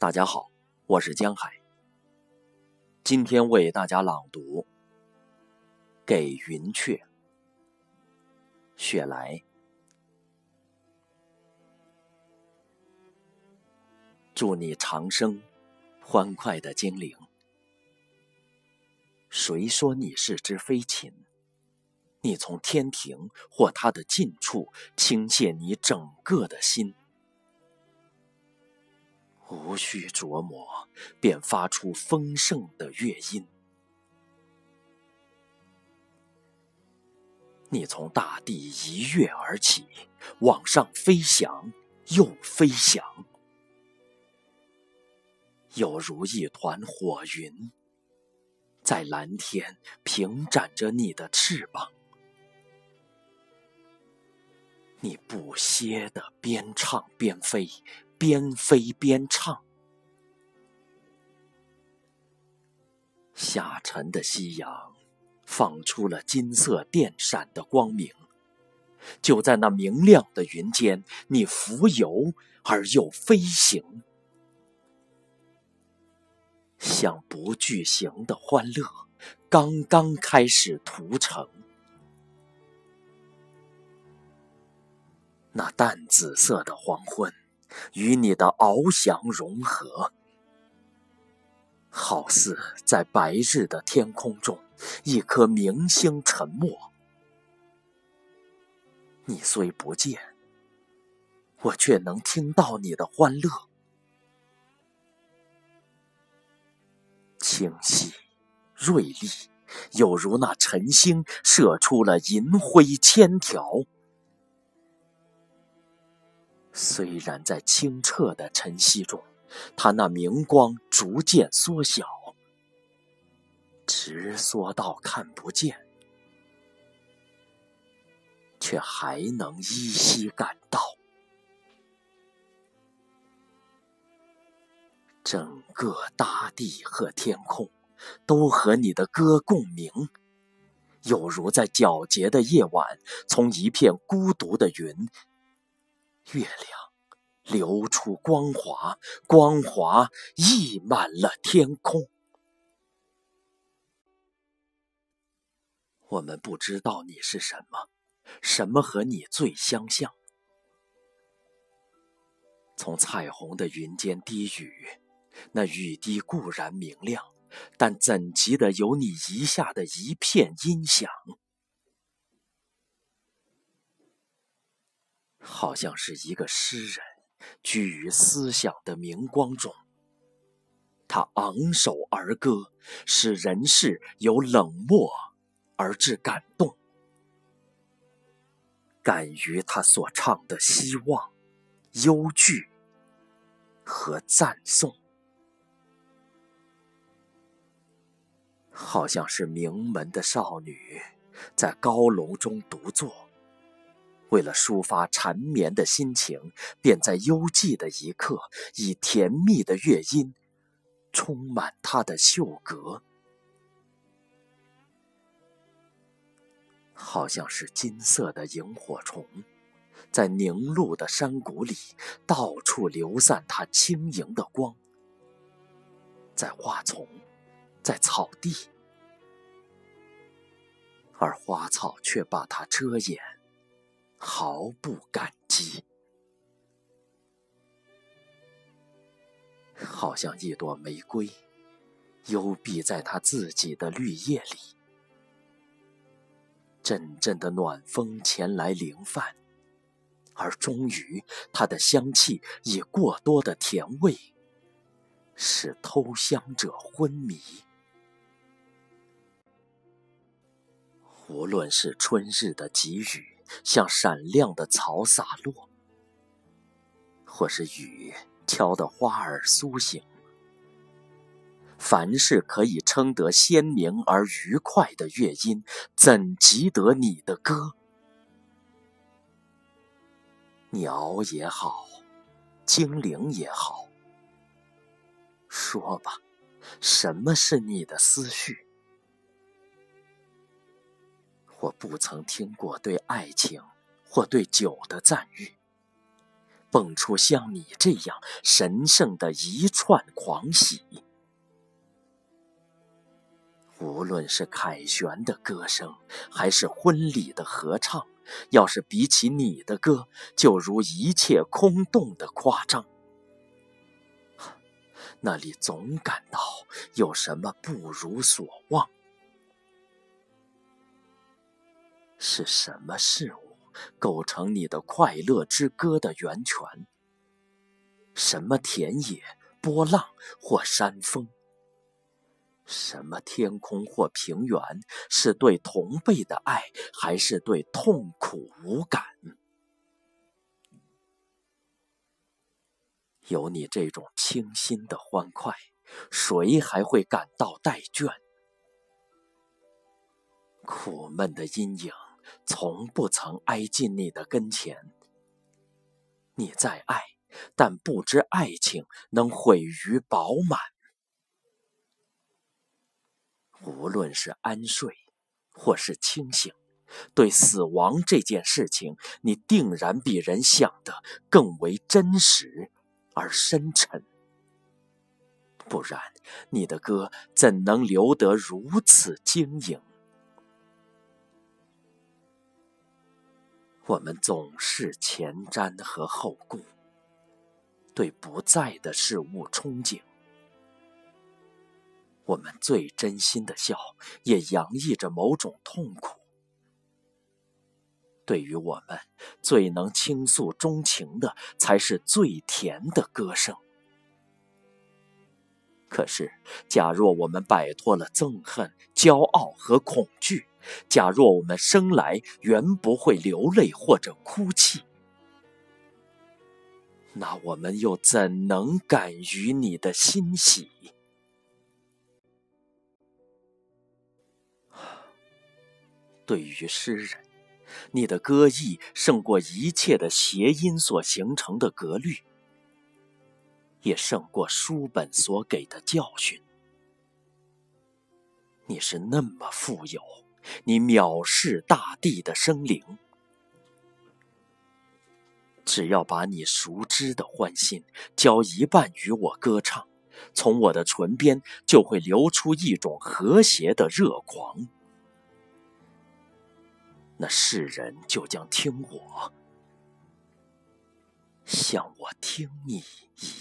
大家好，我是江海。今天为大家朗读《给云雀》，雪莱。祝你长生，欢快的精灵。谁说你是只飞禽？你从天庭或它的近处倾泻你整个的心，无需琢磨，便发出丰盛的乐音。你从大地一跃而起，往上飞翔，又飞翔，犹如一团火云，在蓝天平展着你的翅膀。你不歇的边唱边飞，边飞边唱。下沉的夕阳放出了金色电闪的光明。就在那明亮的云间，你浮游而又飞行，像不具形的欢乐，刚刚开始屠城。那淡紫色的黄昏，与你的翱翔融合，好似在白日的天空中，一颗明星沉没。你虽不见，我却能听到你的欢乐，清晰、锐利，有如那晨星射出了银辉千条。虽然在清澈的晨曦中，它那明光逐渐缩小，直缩到看不见，却还能依稀感到，整个大地和天空都和你的歌共鸣，有如在皎洁的夜晚，从一片孤独的云。月亮流出光华，光华溢满了天空。我们不知道你是什么，什么和你最相像。从彩虹的云间低语，那雨滴固然明亮，但怎及得有你遗下的一片音响？好像是一个诗人居于思想的明光中，他昂首而歌，使人世由冷漠而至感动，感于他所唱的希望、忧惧和赞颂，好像是名门的少女在高楼中独坐。为了抒发缠绵的心情，便在幽寂的一刻，以甜蜜的乐音充满他的袖阁，好像是金色的萤火虫，在凝露的山谷里到处流散它轻盈的光，在花丛，在草地，而花草却把它遮掩。毫不感激，好像一朵玫瑰，幽闭在它自己的绿叶里。阵阵的暖风前来凌泛，而终于，它的香气以过多的甜味，使偷香者昏迷。无论是春日的急雨。像闪亮的草洒落，或是雨敲得花儿苏醒。凡是可以称得鲜明而愉快的乐音，怎及得你的歌？鸟也好，精灵也好，说吧，什么是你的思绪？我不曾听过对爱情或对酒的赞誉，蹦出像你这样神圣的一串狂喜。无论是凯旋的歌声，还是婚礼的合唱，要是比起你的歌，就如一切空洞的夸张。那里总感到有什么不如所望。是什么事物构成你的快乐之歌的源泉？什么田野、波浪或山峰？什么天空或平原？是对同辈的爱，还是对痛苦无感？有你这种清新的欢快，谁还会感到怠倦？苦闷的阴影从不曾挨近你的跟前。你在爱，但不知爱情能毁于饱满。无论是安睡，或是清醒，对死亡这件事情，你定然比人想的更为真实。而深沉，不然你的歌怎能留得如此晶莹？我们总是前瞻和后顾，对不在的事物憧憬。我们最真心的笑，也洋溢着某种痛苦。对于我们，最能倾诉衷情的，才是最甜的歌声。可是，假若我们摆脱了憎恨、骄傲和恐惧，假若我们生来原不会流泪或者哭泣，那我们又怎能感于你的欣喜？对于诗人。你的歌艺胜过一切的谐音所形成的格律，也胜过书本所给的教训。你是那么富有，你藐视大地的生灵。只要把你熟知的欢欣交一半与我歌唱，从我的唇边就会流出一种和谐的热狂。那世人就将听我，像我听你一样。